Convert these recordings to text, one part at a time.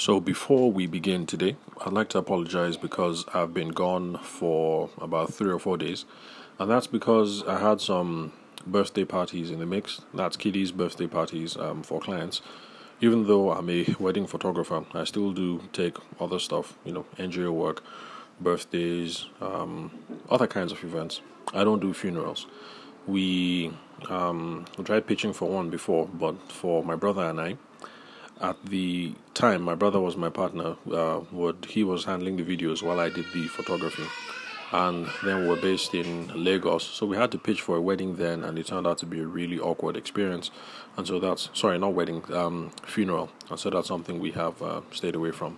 So, before we begin today, I'd like to apologize because I've been gone for about three or four days, and that's because I had some birthday parties in the mix. That's kiddies' birthday parties um, for clients. Even though I'm a wedding photographer, I still do take other stuff, you know, NGO work, birthdays, um, other kinds of events. I don't do funerals. We, um, we tried pitching for one before, but for my brother and I, at the time my brother was my partner uh, he was handling the videos while i did the photography. And then we were based in lagos. So we had to pitch for a wedding then and it turned out to be a really awkward experience. And so that's sorry not wedding um, funeral. And so that's something we have uh, stayed away from.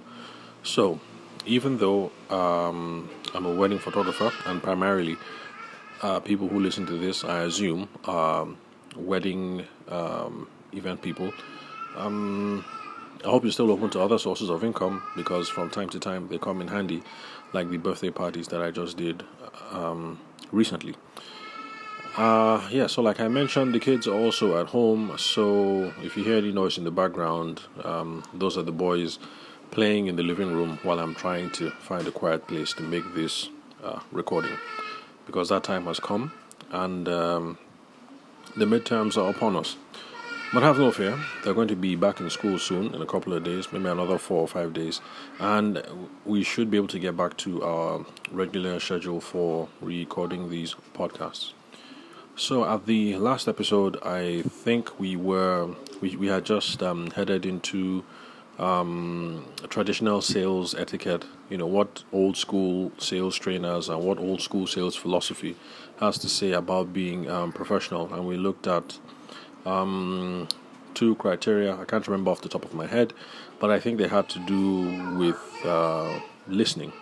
So even though um, i'm a wedding photographer and primarily uh, people who listen to this i assume um, wedding um, event people um, I hope you're still open to other sources of income because from time to time they come in handy, like the birthday parties that I just did um, recently. Uh, yeah, so like I mentioned, the kids are also at home. So if you hear any noise in the background, um, those are the boys playing in the living room while I'm trying to find a quiet place to make this uh, recording because that time has come and um, the midterms are upon us. But have no fear, they're going to be back in school soon, in a couple of days, maybe another four or five days, and we should be able to get back to our regular schedule for recording these podcasts. So, at the last episode, I think we were we, we had just um, headed into um, traditional sales etiquette. You know what old school sales trainers and what old school sales philosophy has to say about being um, professional, and we looked at um, two criteria. I can't remember off the top of my head, but I think they had to do with uh, listening.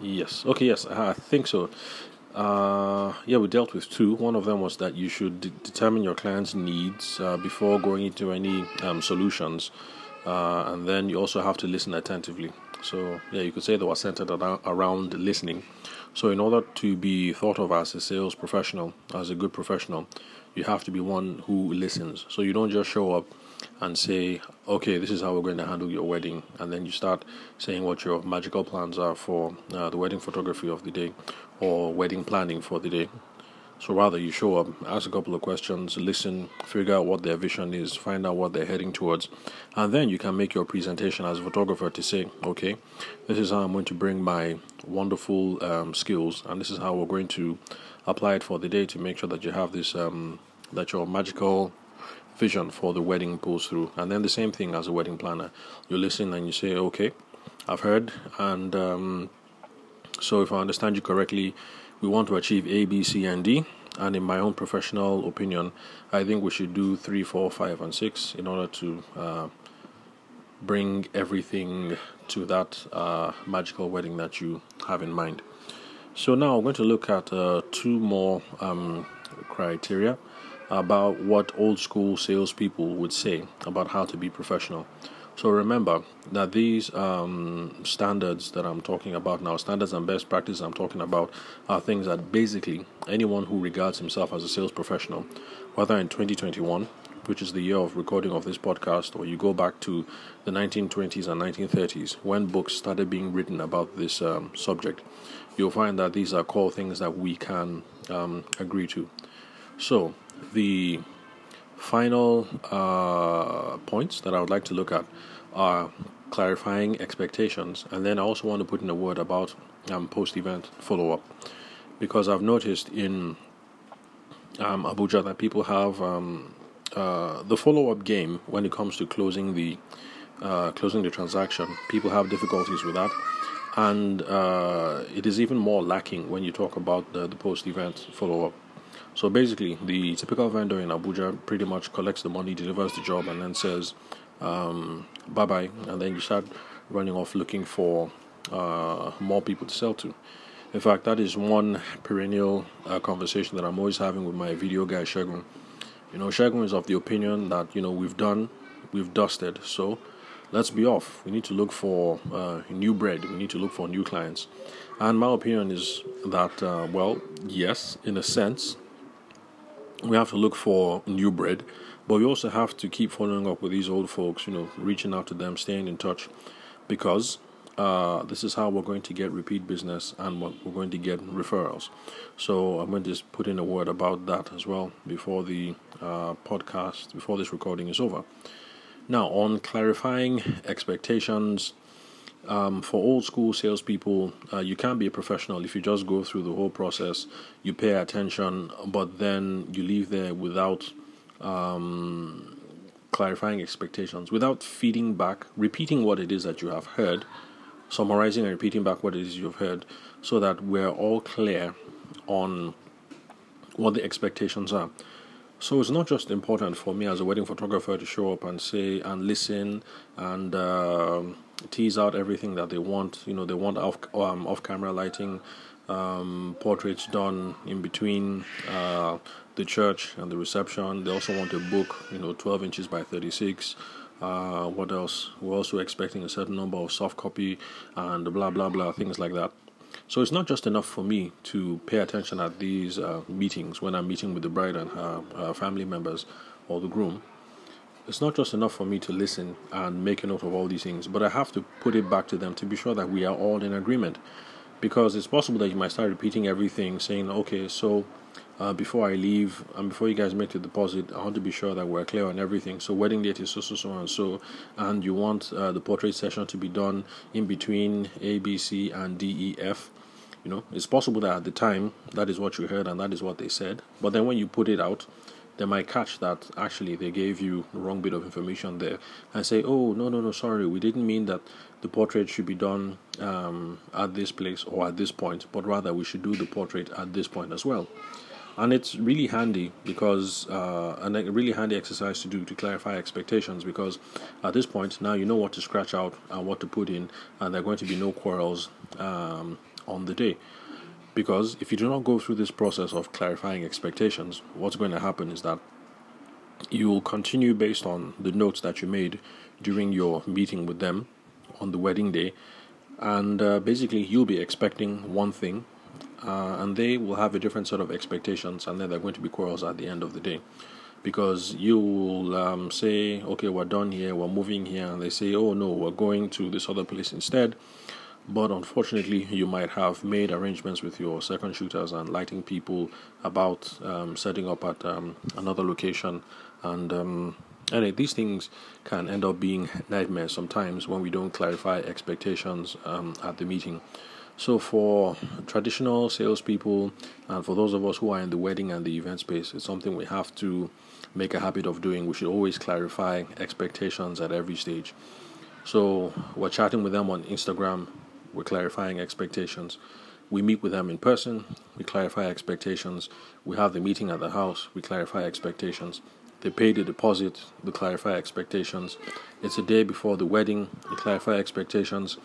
Yes. Okay. Yes, I think so. Uh, yeah, we dealt with two. One of them was that you should de- determine your client's needs uh, before going into any um, solutions, uh, and then you also have to listen attentively. So, yeah, you could say they were centered around listening. So, in order to be thought of as a sales professional, as a good professional, you have to be one who listens. So you don't just show up and say, okay, this is how we're going to handle your wedding, and then you start saying what your magical plans are for uh, the wedding photography of the day or wedding planning for the day. So rather, you show up, ask a couple of questions, listen, figure out what their vision is, find out what they're heading towards, and then you can make your presentation as a photographer to say, okay, this is how I'm going to bring my wonderful um, skills, and this is how we're going to apply it for the day to make sure that you have this um, that your magical vision for the wedding pulls through. And then the same thing as a wedding planner, you listen and you say, okay, I've heard, and um, so if I understand you correctly, we want to achieve A, B, C, and D. And in my own professional opinion, I think we should do three, four, five, and six in order to uh, bring everything to that uh, magical wedding that you have in mind. So now we're going to look at uh, two more um, criteria about what old school salespeople would say about how to be professional. So remember that these um, standards that I'm talking about now, standards and best practices I'm talking about, are things that basically anyone who regards himself as a sales professional, whether in 2021 which is the year of recording of this podcast, or you go back to the 1920s and 1930s when books started being written about this um, subject, you'll find that these are core things that we can um, agree to. So, the final uh, points that I would like to look at are clarifying expectations, and then I also want to put in a word about um, post event follow up because I've noticed in um, Abuja that people have um, uh, the follow-up game when it comes to closing the uh, closing the transaction. People have difficulties with that, and uh, it is even more lacking when you talk about the, the post-event follow-up. So basically, the typical vendor in Abuja pretty much collects the money, delivers the job, and then says um, bye bye, and then you start running off looking for uh, more people to sell to. In fact, that is one perennial uh, conversation that I'm always having with my video guy Shagun you know, Shagun is of the opinion that, you know, we've done, we've dusted, so let's be off. We need to look for uh, new bread, we need to look for new clients. And my opinion is that, uh, well, yes, in a sense, we have to look for new bread, But we also have to keep following up with these old folks, you know, reaching out to them, staying in touch, because uh, this is how we're going to get repeat business and what we're going to get referrals. So I'm going to just put in a word about that as well before the uh, podcast, before this recording is over. Now, on clarifying expectations, um, for old school salespeople, uh, you can't be a professional if you just go through the whole process, you pay attention, but then you leave there without um, clarifying expectations, without feeding back, repeating what it is that you have heard, summarizing and repeating back what it is you've heard, so that we're all clear on what the expectations are. So it's not just important for me as a wedding photographer to show up and say and listen and uh, tease out everything that they want. You know, they want off um, off camera lighting, um, portraits done in between uh, the church and the reception. They also want a book, you know, 12 inches by 36. Uh, what else? We're also expecting a certain number of soft copy and blah blah blah things like that. So it's not just enough for me to pay attention at these uh, meetings when I'm meeting with the bride and her, her family members or the groom. It's not just enough for me to listen and make a note of all these things, but I have to put it back to them to be sure that we are all in agreement. Because it's possible that you might start repeating everything, saying, okay, so uh, before I leave and before you guys make the deposit, I want to be sure that we're clear on everything. So wedding date is so so so and so, and you want uh, the portrait session to be done in between A, B, C, and D, E, F. You know, it's possible that at the time that is what you heard and that is what they said, but then when you put it out, they might catch that actually they gave you the wrong bit of information there and say, oh, no, no, no, sorry, we didn't mean that the portrait should be done um, at this place or at this point, but rather we should do the portrait at this point as well. And it's really handy because uh, a really handy exercise to do to clarify expectations because at this point now you know what to scratch out and what to put in and there are going to be no quarrels um, on the day because if you do not go through this process of clarifying expectations what's going to happen is that you will continue based on the notes that you made during your meeting with them on the wedding day and uh, basically you'll be expecting one thing uh, and they will have a different sort of expectations, and then they're going to be quarrels at the end of the day. Because you will um, say, okay, we're done here, we're moving here, and they say, oh no, we're going to this other place instead. But unfortunately, you might have made arrangements with your second shooters and lighting people about um, setting up at um, another location. And um, anyway, these things can end up being nightmares sometimes when we don't clarify expectations um, at the meeting. So, for traditional salespeople and for those of us who are in the wedding and the event space, it's something we have to make a habit of doing. We should always clarify expectations at every stage. So, we're chatting with them on Instagram, we're clarifying expectations. We meet with them in person, we clarify expectations. We have the meeting at the house, we clarify expectations. They pay the deposit, we clarify expectations. It's a day before the wedding, we clarify expectations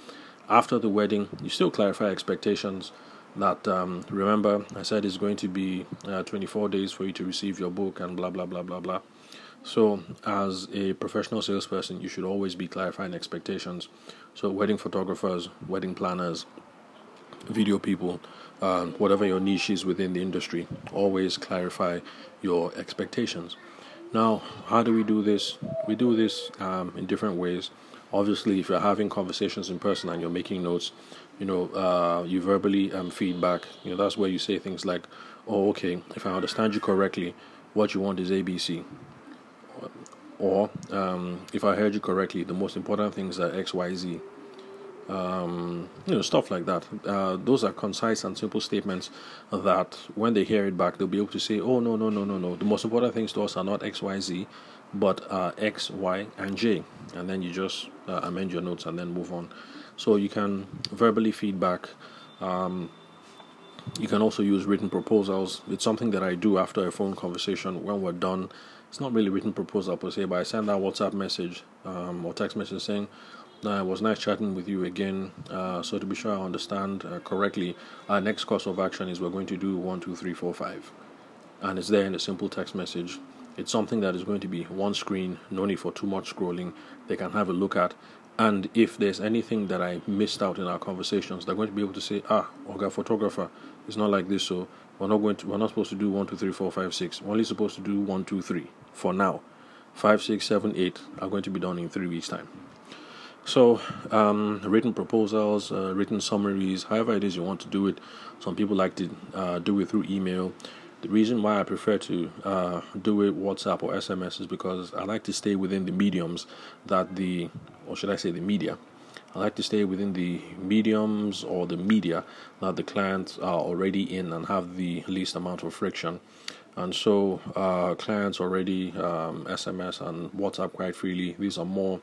after the wedding, you still clarify expectations. That um, remember, I said it's going to be uh, 24 days for you to receive your book and blah blah blah blah blah. So, as a professional salesperson, you should always be clarifying expectations. So, wedding photographers, wedding planners, video people, um, whatever your niche is within the industry, always clarify your expectations. Now, how do we do this? We do this um, in different ways. Obviously, if you're having conversations in person and you're making notes, you know, uh, you verbally um, feedback. You know, that's where you say things like, "Oh, okay, if I understand you correctly, what you want is ABC." Or, um, if I heard you correctly, the most important things are X, Y, Z. Um, you know, stuff like that. Uh, those are concise and simple statements that when they hear it back, they'll be able to say, "Oh, no, no, no, no, no. The most important things to us are not X, Y, Z, but uh, X, Y, and J. And then you just uh, amend your notes and then move on. So you can verbally feedback. Um, you can also use written proposals. It's something that I do after a phone conversation when we're done. It's not really written proposal per se, but I send that WhatsApp message um, or text message saying, uh, it was nice chatting with you again. Uh, so to be sure I understand uh, correctly, our next course of action is we're going to do one, two, three, four, five, and it's there in a simple text message. It's something that is going to be one screen, no need for too much scrolling. They can have a look at. And if there's anything that I missed out in our conversations, they're going to be able to say, ah, Oga photographer, it's not like this, so we're not going to we're not supposed to do one, two, three, four, five, six. We're only supposed to do one, two, three for now. five, six, seven, eight are going to be done in three weeks' time. So, um, written proposals, uh, written summaries, however it is you want to do it. Some people like to uh, do it through email. The reason why I prefer to uh, do it WhatsApp or SMS is because I like to stay within the mediums that the, or should I say, the media. I like to stay within the mediums or the media that the clients are already in and have the least amount of friction. And so, uh, clients already um, SMS and WhatsApp quite freely. These are more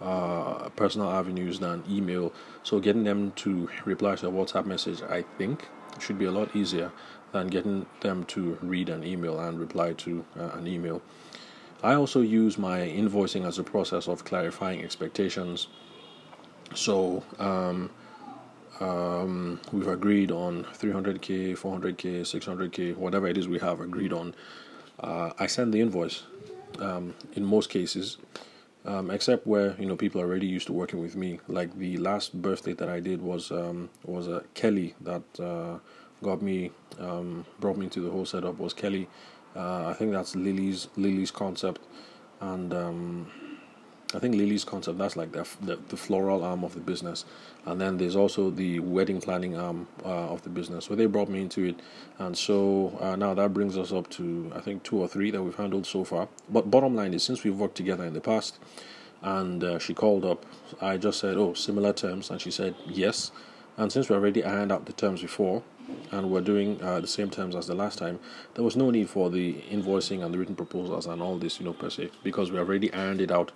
uh, personal avenues than email. So, getting them to reply to a WhatsApp message, I think, should be a lot easier than getting them to read an email and reply to uh, an email. I also use my invoicing as a process of clarifying expectations. So um, um, we've agreed on 300k, 400k, 600k, whatever it is we have agreed on. Uh, I send the invoice um, in most cases, um, except where you know people are already used to working with me. Like the last birthday that I did was um, was uh, Kelly that. Uh, got me um, brought me into the whole setup was Kelly. Uh, I think that's Lily's Lily's concept, and um, I think Lily's concept that's like the, the, the floral arm of the business, and then there's also the wedding planning arm uh, of the business. So they brought me into it, and so uh, now that brings us up to I think two or three that we've handled so far. But bottom line is since we've worked together in the past, and uh, she called up, I just said oh similar terms, and she said yes. And since we already ironed out the terms before, and we're doing uh, the same terms as the last time, there was no need for the invoicing and the written proposals and all this, you know, per se, because we already ironed it out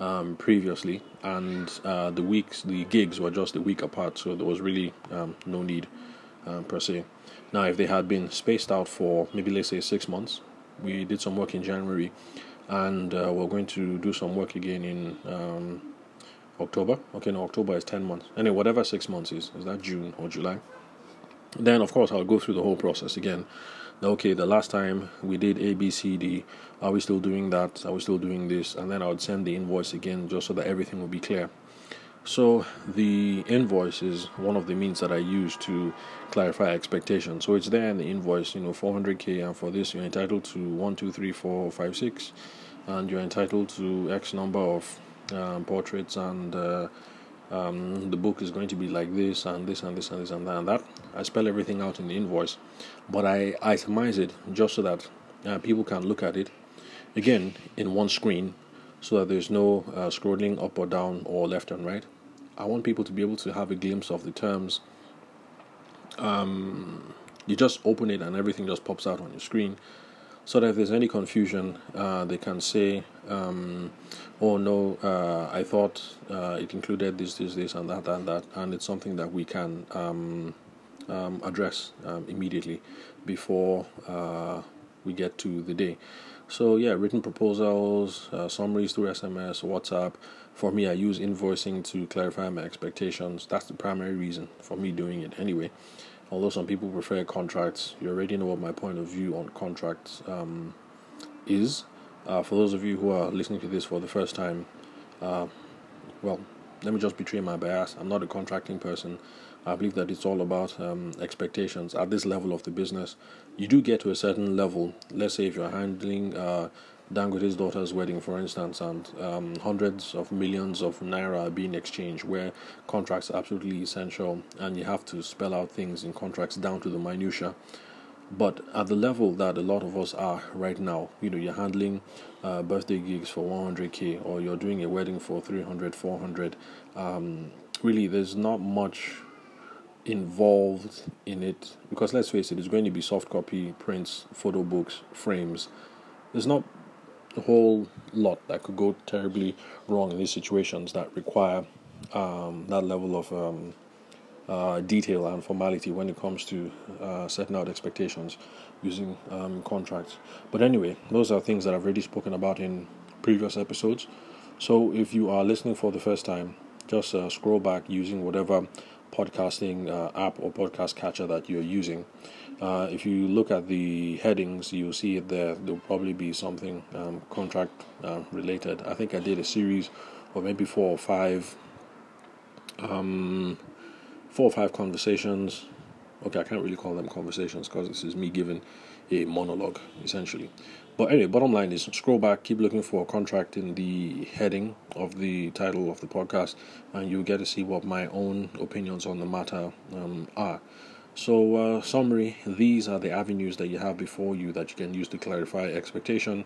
um, previously, and uh, the weeks, the gigs were just a week apart, so there was really um, no need um, per se. Now, if they had been spaced out for maybe let's say six months, we did some work in January, and uh, we're going to do some work again in um, October. Okay, no, October is ten months. Anyway, whatever six months is, is that June or July? Then, of course, I'll go through the whole process again. Okay, the last time we did A, B, C, D, are we still doing that? Are we still doing this? And then I would send the invoice again just so that everything will be clear. So, the invoice is one of the means that I use to clarify expectations. So, it's there in the invoice, you know, 400k, and for this, you're entitled to 1, 2, 3, 4, 5, 6, and you're entitled to X number of um, portraits and uh, um, the book is going to be like this and this and this and this and that and that. I spell everything out in the invoice, but I itemize it just so that uh, people can look at it again in one screen so that there's no uh, scrolling up or down or left and right. I want people to be able to have a glimpse of the terms. Um, you just open it and everything just pops out on your screen so that if there's any confusion, uh, they can say, um, "Oh no, uh, I thought uh, it included this, this, this, and that, and that," and it's something that we can um, um, address um, immediately before uh, we get to the day. So yeah, written proposals, uh, summaries through SMS, WhatsApp. For me, I use invoicing to clarify my expectations. That's the primary reason for me doing it anyway although some people prefer contracts, you already know what my point of view on contracts um, is. Uh, for those of you who are listening to this for the first time, uh, well, let me just betray my bias. I'm not a contracting person. I believe that it's all about um, expectations at this level of the business. You do get to a certain level. Let's say if you're handling uh, Dangote's daughter's wedding, for instance, and um, hundreds of millions of naira being exchanged, where contracts are absolutely essential, and you have to spell out things in contracts down to the minutia. But at the level that a lot of us are right now, you know, you're handling uh, birthday gigs for 100k, or you're doing a wedding for 300, 400. Um, really, there's not much involved in it because let's face it, it's going to be soft copy prints, photo books, frames. There's not whole lot that could go terribly wrong in these situations that require um, that level of um, uh, detail and formality when it comes to uh, setting out expectations using um, contracts. But anyway, those are things that I've already spoken about in previous episodes. So if you are listening for the first time, just uh, scroll back using whatever podcasting uh, app or podcast catcher that you're using uh, if you look at the headings, you'll see it there. There'll probably be something um, contract uh, related. I think I did a series of maybe four or five, um, four or five conversations. Okay, I can't really call them conversations because this is me giving a monologue essentially. But anyway, bottom line is scroll back, keep looking for contract in the heading of the title of the podcast, and you'll get to see what my own opinions on the matter um, are. So, uh, summary these are the avenues that you have before you that you can use to clarify expectation,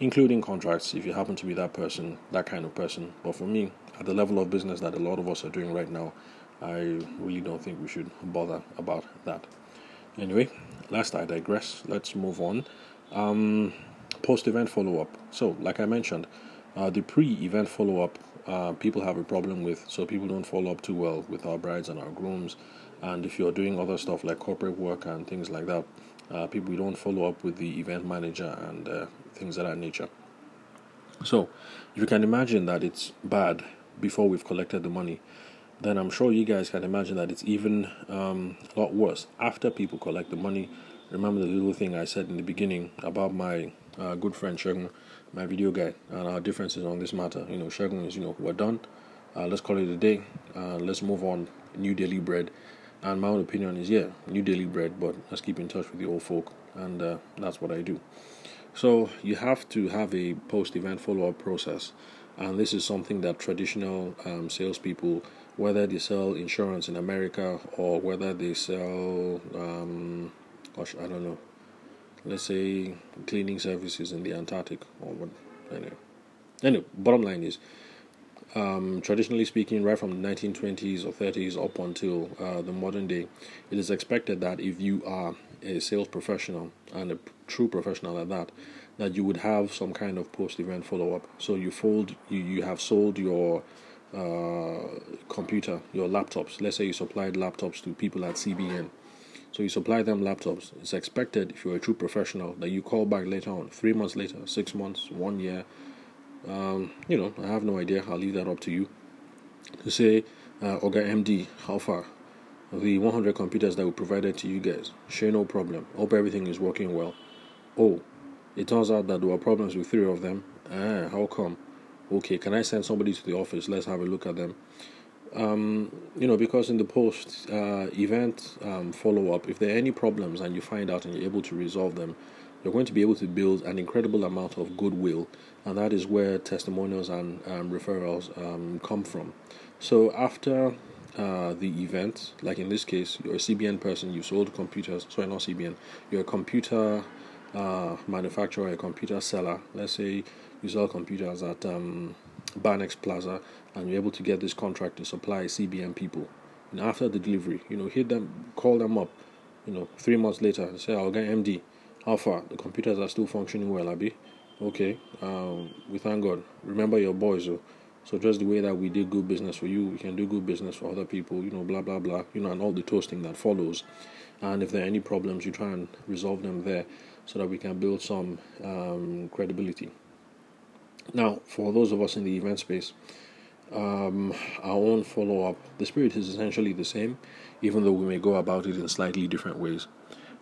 including contracts if you happen to be that person, that kind of person. But for me, at the level of business that a lot of us are doing right now, I really don't think we should bother about that. Anyway, last I digress. Let's move on. Um, Post event follow up. So, like I mentioned, uh, the pre event follow up, uh, people have a problem with, so people don't follow up too well with our brides and our grooms. And if you're doing other stuff like corporate work and things like that, uh, people we don't follow up with the event manager and uh, things of that nature. So, if you can imagine that it's bad before we've collected the money, then I'm sure you guys can imagine that it's even um, a lot worse after people collect the money. Remember the little thing I said in the beginning about my uh, good friend Shagun, my video guy, and our differences on this matter. You know, Shagun is, you know, we're done. Uh, let's call it a day. Uh, let's move on. New daily bread. And my own opinion is, yeah, new daily bread, but let's keep in touch with the old folk. And uh, that's what I do. So you have to have a post event follow up process. And this is something that traditional um, salespeople, whether they sell insurance in America or whether they sell, um, gosh, I don't know, let's say cleaning services in the Antarctic or what anyway. Anyway, bottom line is um, traditionally speaking, right from the 1920s or 30s up until uh, the modern day, it is expected that if you are a sales professional and a true professional at that, that you would have some kind of post-event follow-up. So you fold, you, you have sold your uh, computer, your laptops. Let's say you supplied laptops to people at CBN so you supply them laptops. It's expected if you're a true professional that you call back later on, three months later, six months, one year. Um, you know, I have no idea. I'll leave that up to you. To say, uh, Oga MD, how far? The 100 computers that we provided to you guys, share no problem. Hope everything is working well. Oh, it turns out that there were problems with three of them. Ah, how come? Okay, can I send somebody to the office? Let's have a look at them. Um, you know, because in the post uh, event um, follow up, if there are any problems and you find out and you're able to resolve them, you're going to be able to build an incredible amount of goodwill, and that is where testimonials and um, referrals um, come from. So after uh, the event, like in this case, you're a CBN person, you sold computers, sorry, not CBN, you're a computer uh, manufacturer, a computer seller. Let's say you sell computers at um, Banex Plaza and you're able to get this contract to supply CBN people. And after the delivery, you know, hit them, call them up, you know, three months later, and say, Oga MD. How far? The computers are still functioning well, Abby. Okay, um, we thank God. Remember your boys, so, so just the way that we did good business for you, we can do good business for other people, you know, blah, blah, blah, you know, and all the toasting that follows. And if there are any problems, you try and resolve them there so that we can build some um, credibility. Now, for those of us in the event space, um, our own follow up, the spirit is essentially the same, even though we may go about it in slightly different ways.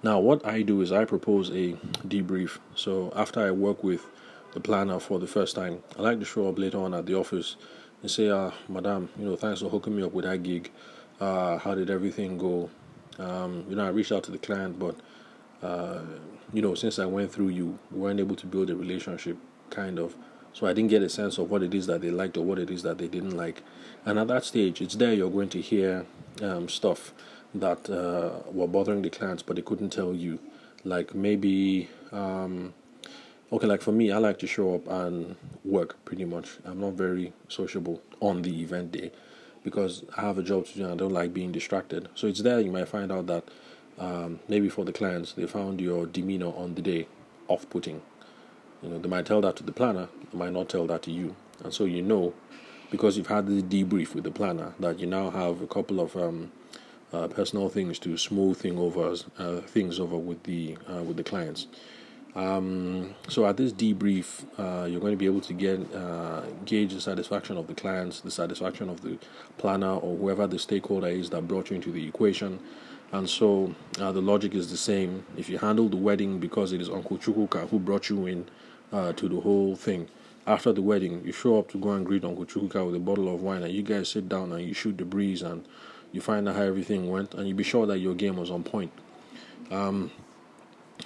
Now, what I do is I propose a debrief. So, after I work with the planner for the first time, I like to show up later on at the office and say, uh, Madam, you know, thanks for hooking me up with that gig. Uh, how did everything go? Um, you know, I reached out to the client, but, uh, you know, since I went through you, we weren't able to build a relationship, kind of. So I didn't get a sense of what it is that they liked or what it is that they didn't like. And at that stage, it's there you're going to hear um, stuff that uh, were bothering the clients, but they couldn't tell you. Like maybe, um, okay, like for me, I like to show up and work pretty much. I'm not very sociable on the event day because I have a job to do and I don't like being distracted. So it's there you might find out that um, maybe for the clients, they found your demeanor on the day off putting you know, they might tell that to the planner, they might not tell that to you. And so you know, because you've had the debrief with the planner, that you now have a couple of um, uh, personal things to smooth thing over uh, things over with the uh, with the clients. Um, so at this debrief, uh, you're going to be able to get uh, gauge the satisfaction of the clients, the satisfaction of the planner or whoever the stakeholder is that brought you into the equation. And so uh, the logic is the same. If you handle the wedding because it is Uncle Chukwuka who brought you in, to the whole thing. After the wedding, you show up to go and greet Uncle Chuka with a bottle of wine, and you guys sit down and you shoot the breeze and you find out how everything went, and you be sure that your game was on point. Um,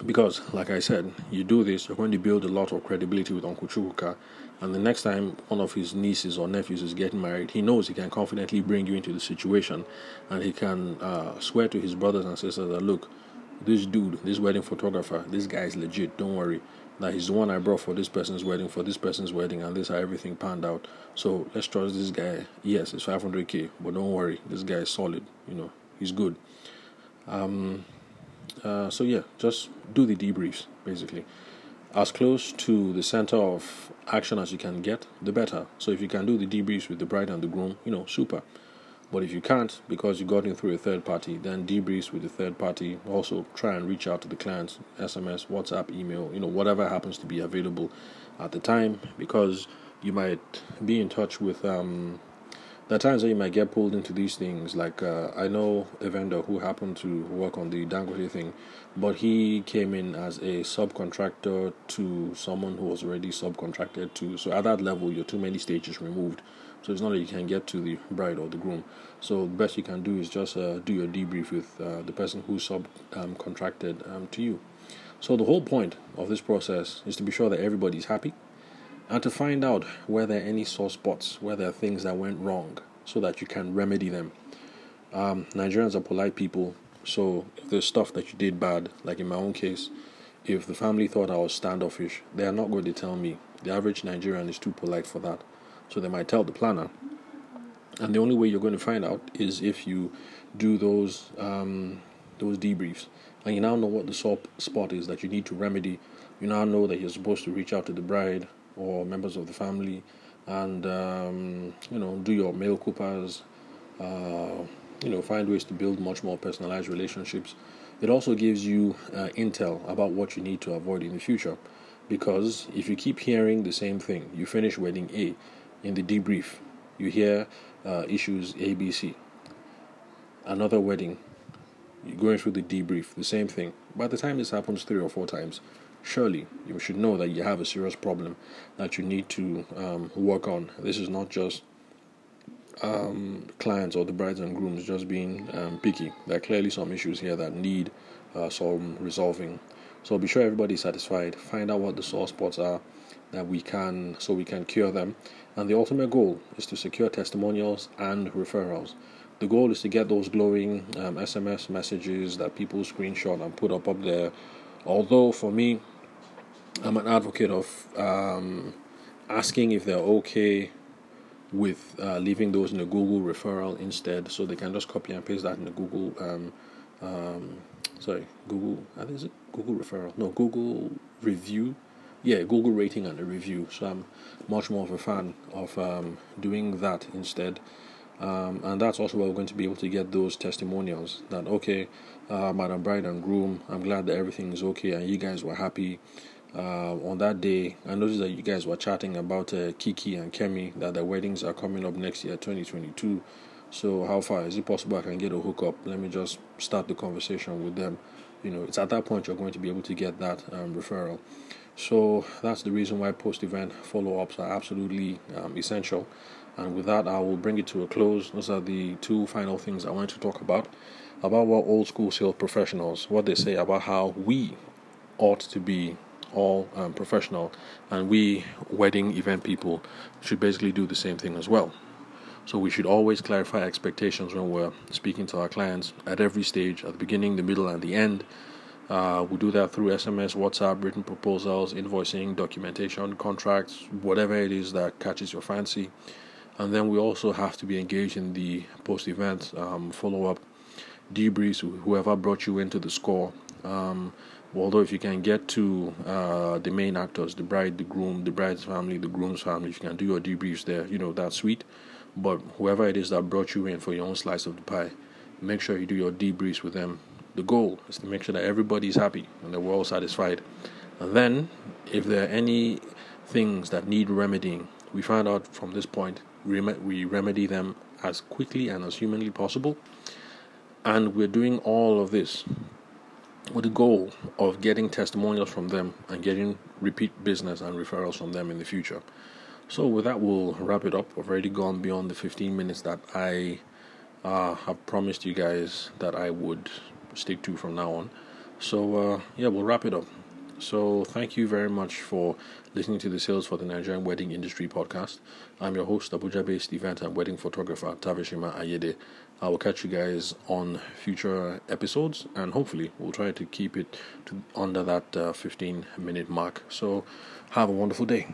Because, like I said, you do this, you're going to build a lot of credibility with Uncle Chukwuka. And the next time one of his nieces or nephews is getting married, he knows he can confidently bring you into the situation and he can uh, swear to his brothers and sisters that, look, this dude, this wedding photographer, this guy is legit, don't worry. That he's the one I brought for this person's wedding, for this person's wedding, and this how everything panned out. So let's trust this guy. Yes, it's 500k, but don't worry, this guy is solid, you know, he's good. Um, uh, so yeah, just do the debriefs basically. As close to the center of action as you can get, the better. So if you can do the debriefs with the bride and the groom, you know, super. But if you can't because you got in through a third party, then debriefs with the third party. Also try and reach out to the clients, SMS, WhatsApp, email, you know, whatever happens to be available at the time because you might be in touch with um, there are times that you might get pulled into these things. Like uh, I know a vendor who happened to work on the Dangote thing, but he came in as a subcontractor to someone who was already subcontracted to. So at that level, you're too many stages removed. So it's not that you can get to the bride or the groom. So the best you can do is just uh, do your debrief with uh, the person who subcontracted um, um, to you. So the whole point of this process is to be sure that everybody's happy and to find out where there are any sore spots, where there are things that went wrong, so that you can remedy them. Um, Nigerians are polite people, so if there's stuff that you did bad, like in my own case, if the family thought I was standoffish, they are not going to tell me. The average Nigerian is too polite for that, so they might tell the planner. And the only way you're going to find out is if you do those um, those debriefs, and you now know what the sore spot is that you need to remedy. You now know that you're supposed to reach out to the bride or members of the family and um, you know do your mail coupons uh, you know find ways to build much more personalized relationships it also gives you uh, intel about what you need to avoid in the future because if you keep hearing the same thing you finish wedding a in the debrief you hear uh, issues abc another wedding you're going through the debrief the same thing by the time this happens three or four times surely you should know that you have a serious problem that you need to um, work on. This is not just um, clients or the brides and grooms just being um, picky. There are clearly some issues here that need uh, some resolving. So be sure everybody's satisfied. Find out what the sore spots are that we can, so we can cure them. And the ultimate goal is to secure testimonials and referrals. The goal is to get those glowing um, SMS messages that people screenshot and put up up there. Although for me, I'm an advocate of um, asking if they're okay with uh, leaving those in a Google referral instead, so they can just copy and paste that in the Google. Um, um, sorry, Google. I think Google referral. No, Google review. Yeah, Google rating and a review. So I'm much more of a fan of um, doing that instead. Um, and that's also where we're going to be able to get those testimonials that okay, uh, Madam Bride and Groom, I'm glad that everything is okay and you guys were happy uh, on that day, I noticed that you guys were chatting about uh, Kiki and Kemi, that their weddings are coming up next year, 2022. So, how far is it possible I can get a hookup? Let me just start the conversation with them. You know, it's at that point you're going to be able to get that um, referral. So, that's the reason why post event follow ups are absolutely um, essential. And with that, I will bring it to a close. Those are the two final things I wanted to talk about about what old school sales professionals, what they say about how we ought to be all um, professional, and we wedding event people should basically do the same thing as well. So we should always clarify expectations when we're speaking to our clients at every stage, at the beginning, the middle, and the end. Uh, we do that through SMS, WhatsApp, written proposals, invoicing, documentation, contracts, whatever it is that catches your fancy. And then we also have to be engaged in the post event um, follow up debriefs, whoever brought you into the score. Um, although if you can get to uh, the main actors, the bride, the groom, the bride's family, the groom's family, if you can do your debriefs there, you know, that's sweet. But whoever it is that brought you in for your own slice of the pie, make sure you do your debriefs with them. The goal is to make sure that everybody's happy and that we're all satisfied. And then, if there are any things that need remedying, we find out from this point, we remedy them as quickly and as humanly possible. And we're doing all of this with the goal of getting testimonials from them and getting repeat business and referrals from them in the future. So, with that, we'll wrap it up. I've already gone beyond the 15 minutes that I uh, have promised you guys that I would stick to from now on. So uh, yeah, we'll wrap it up. So thank you very much for listening to the Sales for the Nigerian Wedding Industry podcast. I'm your host, Abuja-based event and wedding photographer Tavishima Ayede. I will catch you guys on future episodes, and hopefully we'll try to keep it to under that uh, 15 minute mark. So have a wonderful day.